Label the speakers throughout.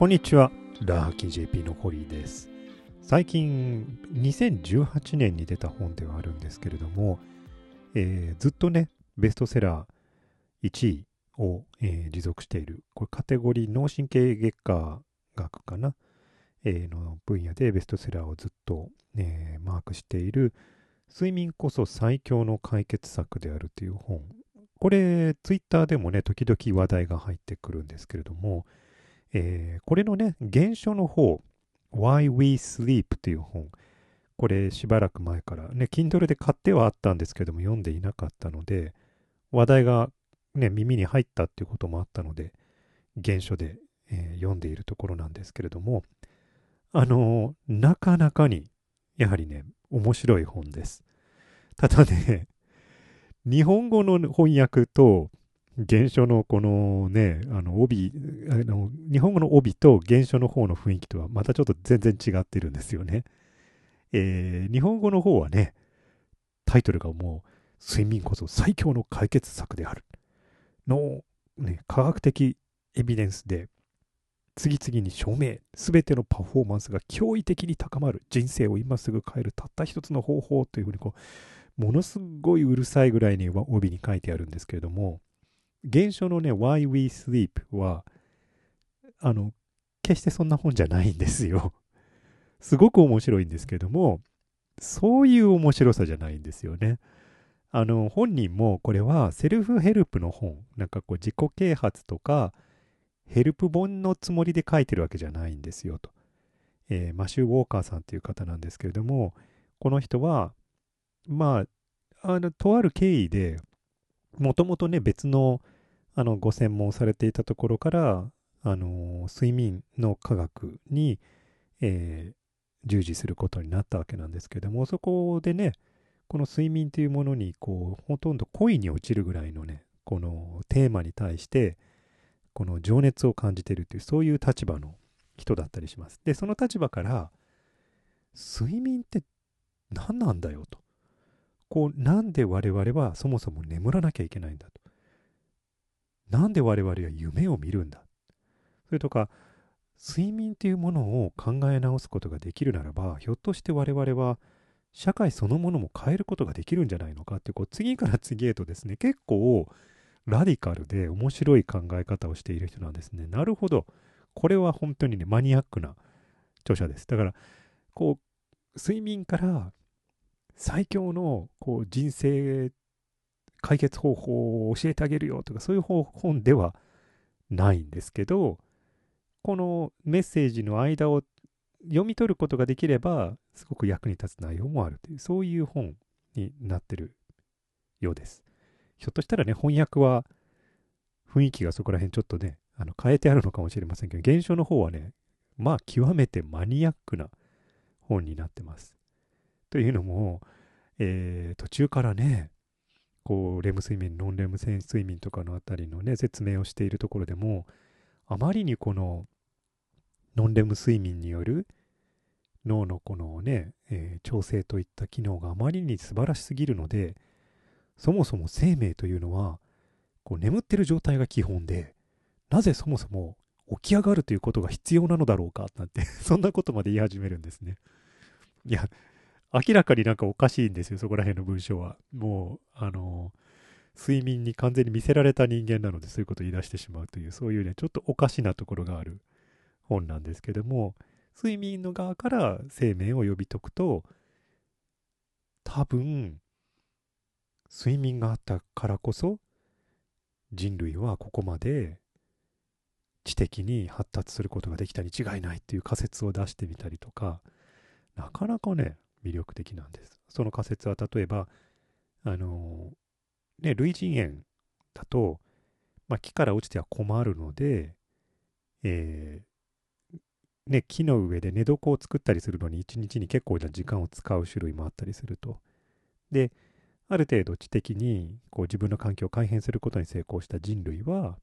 Speaker 1: こんにちは。ラーキー JP のホリーです。最近、2018年に出た本ではあるんですけれども、えーずっとね、ベストセラー1位を、えー持続している、これカテゴリー脳神経外科学かな、えーの分野でベストセラーをずっと、えーマークしている、睡眠こそ最強の解決策であるという本。これ、ツイッターでもね、時々話題が入ってくるんですけれども、えーこれのね、原書の方、Why We Sleep という本、これしばらく前からね、Kindle で買ってはあったんですけども、読んでいなかったので、話題がね、耳に入ったっていうこともあったので、原書で、えー読んでいるところなんですけれども、あのーなかなかに、やはりね、面白い本です。ただね、日本語の翻訳と原書のこのね、あの帯あの、日本語の帯と原書の方の雰囲気とはまたちょっと全然違ってるんですよね。えー日本語の方はね、タイトルがもう、睡眠こそ最強の解決策である。の、ね、科学的エビデンスで、次々に証明、すべてのパフォーマンスが驚異的に高まる、人生を今すぐ変えるたった一つの方法というふうにこう、ものすごいうるさいぐらいに帯に書いてあるんですけれども、原書のね、Why We Sleep は、あの、決してそんな本じゃないんですよ。すごく面白いんですけども、そういう面白さじゃないんですよね。あの、本人もこれはセルフヘルプの本、なんかこう自己啓発とか、ヘルプ本のつもりで書いてるわけじゃないんですよと。えーマシュー・ウォーカーさんという方なんですけれども、この人は、まあ、あの、とある経緯で、もともとね、別の、あの、ご専門されていたところから、あの、睡眠の科学に、えー従事することになったわけなんですけども、そこでね、この睡眠というものに、こう、ほとんど恋に落ちるぐらいのね、このテーマに対して、この情熱を感じているという、そういう立場の人だったりします。で、その立場から、睡眠って何なんだよと。こう、なんで我々はそもそも眠らなきゃいけないんだと。なんで我々は夢を見るんだ？それとか、睡眠というものを考え直すことができるならば、ひょっとして我々は社会そのものも変えることができるんじゃないのか？って、こう次から次へとですね、結構ラディカルで面白い考え方をしている人なんですね。なるほど。これは本当にね、マニアックな著者です。だから、こう、睡眠から最強のこう人生解決方法を教えてあげるよとか、そういう本ではないんですけど、このメッセージの間を読み取ることができれば、すごく役に立つ内容もあるという、そういう本になってるようです。ひょっとしたらね、翻訳は雰囲気がそこら辺ちょっとね、あの変えてあるのかもしれませんけど、現象の方はね、まあ極めてマニアックな本になってます。というのも、えー途中からね、こう、レム睡眠、ノンレム睡眠とかのあたりのね、説明をしているところでも、あまりにこのノンレム睡眠による脳のこのね、えー調整といった機能があまりに素晴らしすぎるので、そもそも生命というのは、こう眠ってる状態が基本で、なぜそもそも起き上がるということが必要なのだろうかなんて、そんなことまで言い始めるんですね。いや、明らかになんかおかしいんですよ、そこら辺の文章は。もう、あの睡眠に完全に見せられた人間なのでそういうことを言い出してしまうというそういうねちょっとおかしなところがある本なんですけども睡眠の側から生命を呼び解くと多分睡眠があったからこそ人類はここまで知的に発達することができたに違いないっていう仮説を出してみたりとかなかなかね魅力的なんですその仮説は例えばあのね、類人猿だと、まあ、木から落ちては困るので、えーね、木の上で寝床を作ったりするのに一日に結構な時間を使う種類もあったりすると。で、ある程度知的にこう自分の環境を改変することに成功した人類は、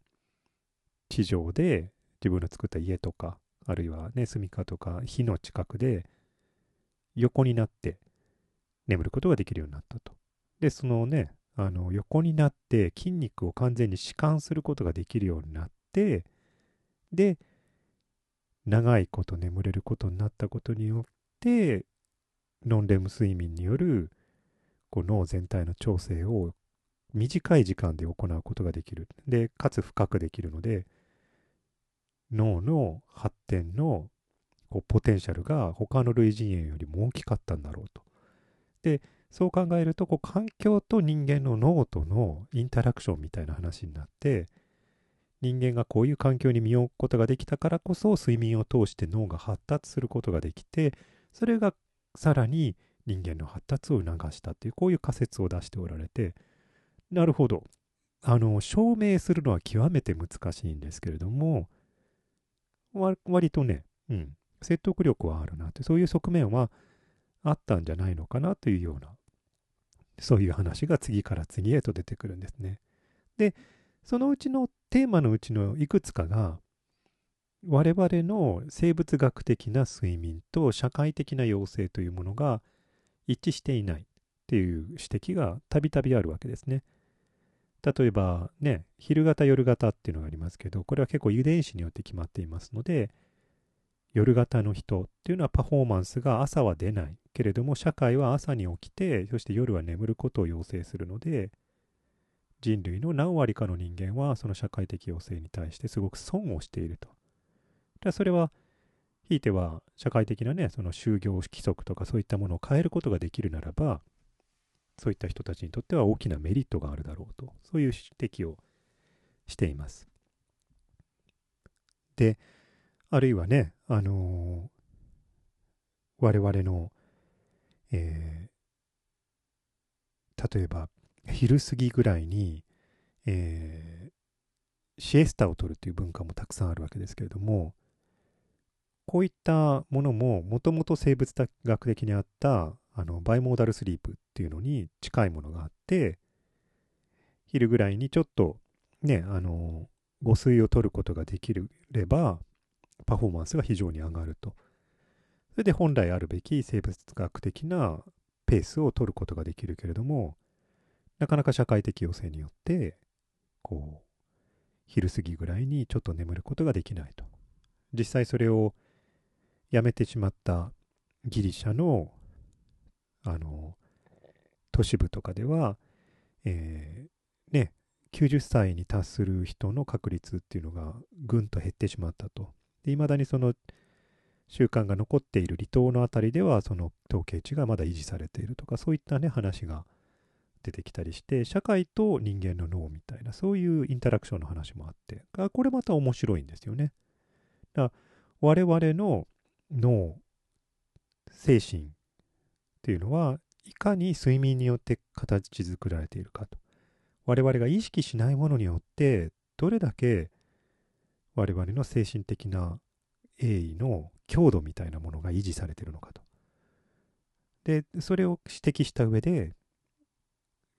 Speaker 1: 地上で自分の作った家とか、あるいはね、住処とか火の近くで横になって眠ることができるようになったと。で、そのね、あの横になって筋肉を完全に弛緩することができるようになってで長いこと眠れることになったことによってノンレム睡眠によるこう脳全体の調整を短い時間で行うことができる。で、かつ深くできるので、脳の発展のこうポテンシャルが他の類人猿よりも大きかったんだろうと。で、そう考えると、こう環境と人間の脳とのインタラクションみたいな話になって、人間がこういう環境に身を置くことができたからこそ睡眠を通して脳が発達することができてそれがさらに人間の発達を促したっていうこういう仮説を出しておられてなるほどあの証明するのは極めて難しいんですけれども割とね、うん、説得力はあるなってそういう側面はあったんじゃないのかなというようなそういう話が次から次へと出てくるんですね。でそのうちのテーマのうちのいくつかが我々の生物学的な睡眠と社会的な要請というものが一致していないっていう指摘がたびたびあるわけですね。例えばね、昼型夜型っていうのがありますけど、これは結構遺伝子によって決まっていますので、夜型の人っていうのはパフォーマンスが朝は出ないけれども、社会は朝に起きて、そして夜は眠ることを要請するので、人類の何割かの人間はその社会的要請に対してすごく損をしていると。だそれは、ひいては社会的なね、その就業規則とかそういったものを変えることができるならば、そういった人たちにとっては大きなメリットがあるだろうと、そういう指摘をしています。で、あるいはね、あのー、我々の、えー、例えば昼過ぎぐらいに、えー、シエスタを取るという文化もたくさんあるわけですけれども、こういったものももともと生物学的にあったあのバイモーダルスリープっていうのに近いものがあって、昼ぐらいにちょっとね、あの、誤水を取ることができれば、パフォーマンスが非常に上がると。それで本来あるべき生物学的なペースを取ることができるけれども、なかなか社会的要請によって、こう、昼過ぎぐらいにちょっと眠ることができないと。実際それをやめてしまったギリシャの、あの、都市部とかでは、えー、ね、90歳に達する人の確率っていうのがぐんと減ってしまったと。いまだにその習慣が残っている離島のあたりではその統計値がまだ維持されているとかそういったね話が出てきたりして社会と人間の脳みたいなそういうインタラクションの話もあってあこれまた面白いんですよね。だから我々の脳精神っていうのはいかに睡眠によって形作られているかと我々が意識しないものによってどれだけ我々の精神的な栄意の強度みたいなものが維持されてるのかと。でそれを指摘した上で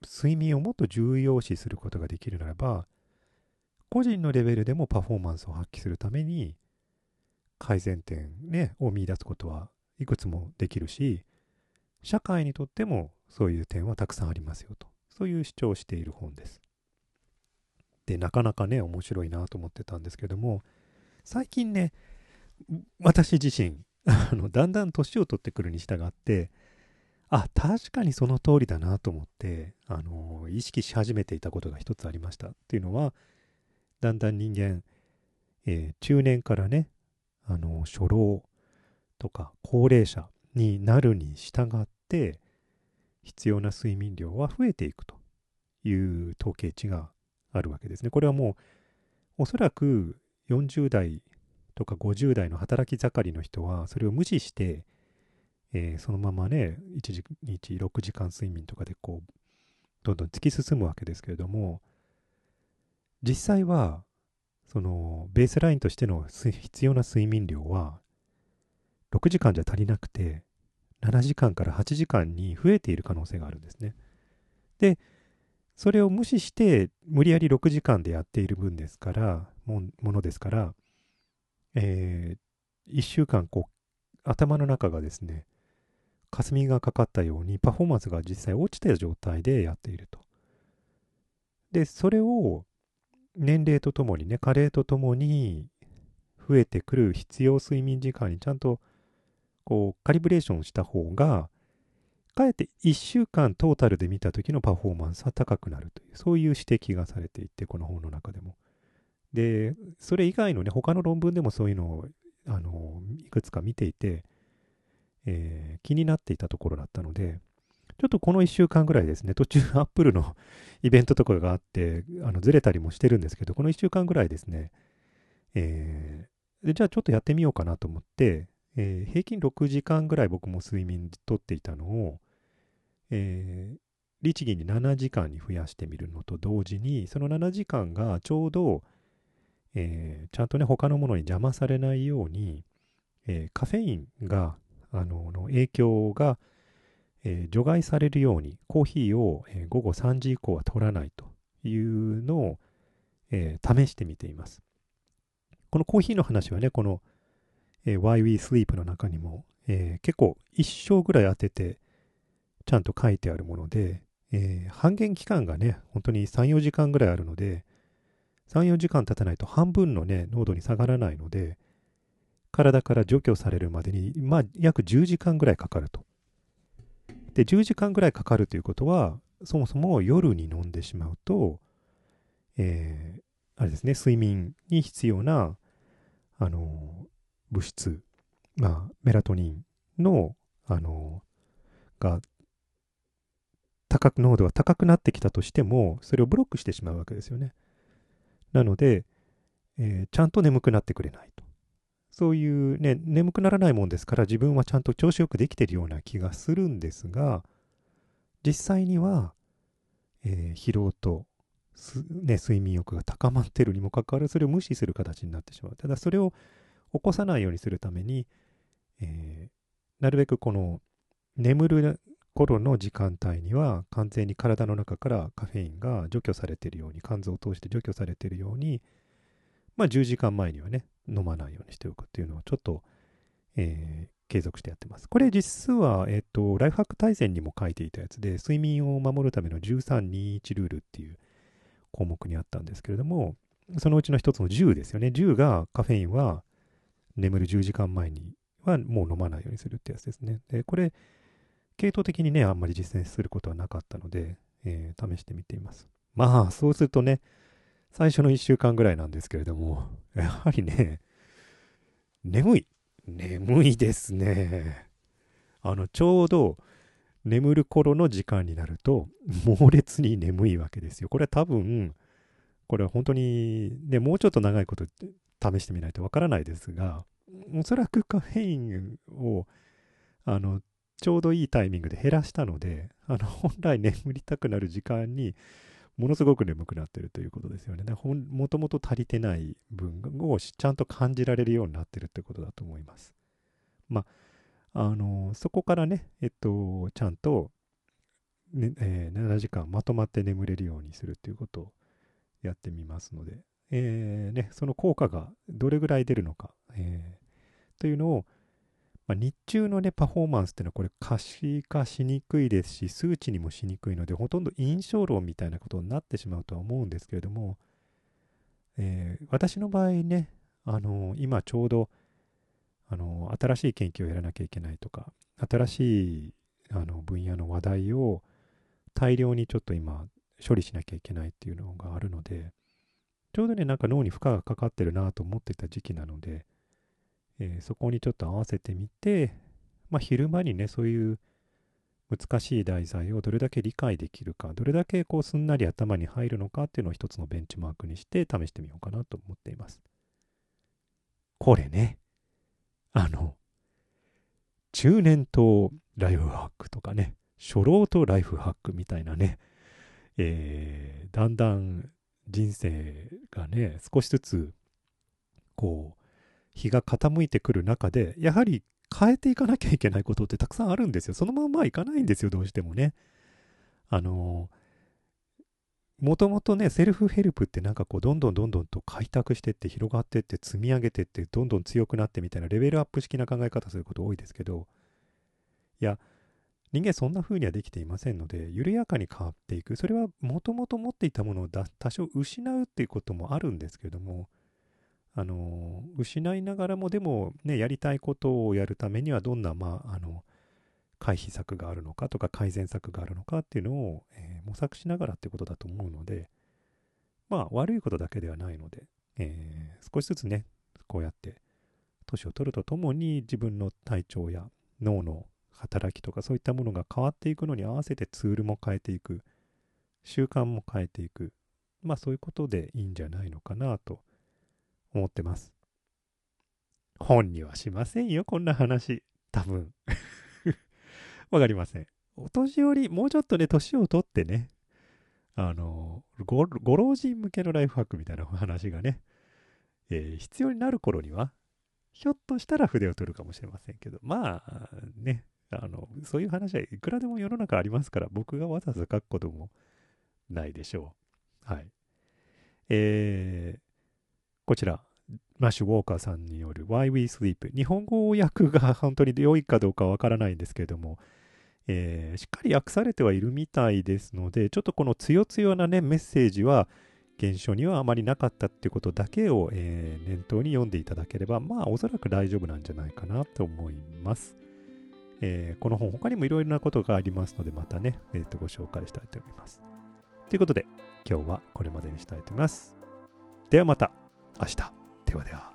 Speaker 1: 睡眠をもっと重要視することができるならば、個人のレベルでもパフォーマンスを発揮するために、改善点、ね、を見出すことはいくつもできるし、社会にとってもそういう点はたくさんありますよと。そういう主張をしている本です。で、なかなかね、面白いなと思ってたんですけども、最近ね、私自身、あのだんだん年を取ってくるに従って、あ、確かにその通りだなと思って、あの、意識し始めていたことが一つありました。っていうのは、だんだん人間、えー、中年からね、あの、初老とか高齢者になるに従って、必要な睡眠量は増えていくという統計値があるわけですね。これはもう、おそらく40代とか50代の働き盛りの人は、それを無視して、えー、そのままね、1日6時間睡眠とかでこう、どんどん突き進むわけですけれども、実際は、その、ベースラインとしての必要な睡眠量は、6時間じゃ足りなくて、7時間から8時間に増えている可能性があるんですね。で、それを無視して、無理やり6時間でやっている分ですから、ものですから、えー、1週間こう、頭の中がですね、霞がかかったようにパフォーマンスが実際落ちた状態でやっていると。で、それを年齢とともにね、加齢とともに増えてくる必要睡眠時間にちゃんとこうカリブレーションした方がかえって1週間トータルで見た時のパフォーマンスは高くなるというそういう指摘がされていてこの本の中でも。でそれ以外のね他の論文でもそういうのをあのいくつか見ていて、えー、気になっていたところだったのでちょっとこの1週間ぐらいですね途中アップルの イベントとかがあってあのずれたりもしてるんですけどこの1週間ぐらいですね、えー、じゃあちょっとやってみようかなと思ってえー、平均6時間ぐらい僕も睡眠とっていたのを、えー、律儀に7時間に増やしてみるのと同時に、その7時間がちょうど、えー、ちゃんとね、他のものに邪魔されないように、えー、カフェインが、あの、の影響が、えー、除外されるように、コーヒーを、えー、午後3時以降は取らないというのを、えー、試してみています。このコーヒーの話はね、このえー、Why We Sleep の中にも、えー、結構一生ぐらい当ててちゃんと書いてあるもので、えー、半減期間がね、本当に3、4時間ぐらいあるので、3、4時間経たないと半分のね、濃度に下がらないので、体から除去されるまでに、まあ、約10時間ぐらいかかると。で、10時間ぐらいかかるということは、そもそも夜に飲んでしまうと、えー、あれですね、睡眠に必要な、あの物質、まあ、メラトニンの、あの、が、高く、濃度が高くなってきたとしても、それをブロックしてしまうわけですよね。なので、えー、ちゃんと眠くなってくれないと。そういうね、眠くならないもんですから、自分はちゃんと調子よくできてるような気がするんですが、実際には、えー、疲労と、ね、睡眠欲が高まってるにもかかわらず、それを無視する形になってしまう。ただ、それを起こさないようにするために、えー、なるべくこの眠る頃の時間帯には完全に体の中からカフェインが除去されているように肝臓を通して除去されているようにまあ10時間前にはね飲まないようにしておくっていうのをちょっと、えー、継続してやってます。これ実は、えっ、ー、と、ライフハック大全にも書いていたやつで、睡眠を守るための1321ルールっていう項目にあったんですけれども、そのうちの一つの10ですよね。10がカフェインは眠る10時間前にはもう飲まないようにするってやつですね。で、これ、系統的にね、あんまり実践することはなかったので、えー、試してみています。まあ、そうするとね、最初の1週間ぐらいなんですけれども、やはりね、眠い。眠いですね。あの、ちょうど眠る頃の時間になると、猛烈に眠いわけですよ。これは多分、これは本当に、ね、もうちょっと長いこと試してみないとわからないですが、おそらくカフェインを、あの、ちょうどいいタイミングで減らしたので、あの、本来眠りたくなる時間に、ものすごく眠くなってるということですよね。もともと足りてない分をちゃんと感じられるようになってるってことだと思います。まあ、あの、そこからね、えっと、ちゃんと、ねえー、7時間まとまって眠れるようにするっていうことをやってみますので、えーね、その効果がどれぐらい出るのか、えー、というのを、まあ、日中の、ね、パフォーマンスっていうのはこれ可視化しにくいですし数値にもしにくいのでほとんど印象論みたいなことになってしまうとは思うんですけれども、えー、私の場合ねあの今ちょうどあの新しい研究をやらなきゃいけないとか新しいあの分野の話題を大量にちょっと今処理しなきゃいけないっていうのがあるのでちょうどね、なんか脳に負荷がかかってるなと思ってた時期なので、えー、そこにちょっと合わせてみて、まあ、昼間にね、そういう難しい題材をどれだけ理解できるか、どれだけこうすんなり頭に入るのかっていうのを一つのベンチマークにして試してみようかなと思っています。これね、あの、中年とライフハックとかね、初老とライフハックみたいなね、えー、だんだん人生がね、少しずつ、こう、日が傾いてくる中で、やはり変えていかなきゃいけないことってたくさんあるんですよ。そのままいかないんですよ、どうしてもね。あの、もともとね、セルフヘルプってなんかこう、どんどんどんどんと開拓してって、広がってって、積み上げてって、どんどん強くなってみたいなレベルアップ式な考え方すること多いですけど、いや、人間そんな風にはできていませんので、緩やかに変わっていく。それはもともと持っていたものを多少失うっていうこともあるんですけれども、あの失いながらもでもねやりたいことをやるためにはどんなまああの回避策があるのかとか改善策があるのかっていうのを、えー、模索しながらっていうことだと思うのでまあ悪いことだけではないので、えー、少しずつねこうやって年を取るとともに自分の体調や脳の働きとかそういったものが変わっていくのに合わせてツールも変えていく習慣も変えていくまあそういうことでいいんじゃないのかなと思ってます。本にはしませんよ、こんな話。多分。わかりません。お年寄り、もうちょっとね、年を取ってね、あのご、老人向けのライフハックみたいな話がね、えー、必要になる頃には、ひょっとしたら筆を取るかもしれませんけど、まあね、あの、そういう話はいくらでも世の中ありますから、僕がわざわざ書くこともないでしょう。はい。えー、こちら、マッシュ・ウォーカーさんによる Why We Sleep。日本語訳が本当に良いかどうかわからないんですけれども、えー、しっかり訳されてはいるみたいですので、ちょっとこの強強なね、メッセージは、現象にはあまりなかったってことだけを、えー、念頭に読んでいただければ、まあ、おそらく大丈夫なんじゃないかなと思います。えー、この本、他にもいろいろなことがありますので、またね、えー、とご紹介したいと思います。ということで、今日はこれまでにしたいと思います。ではまた。明日。ではでは。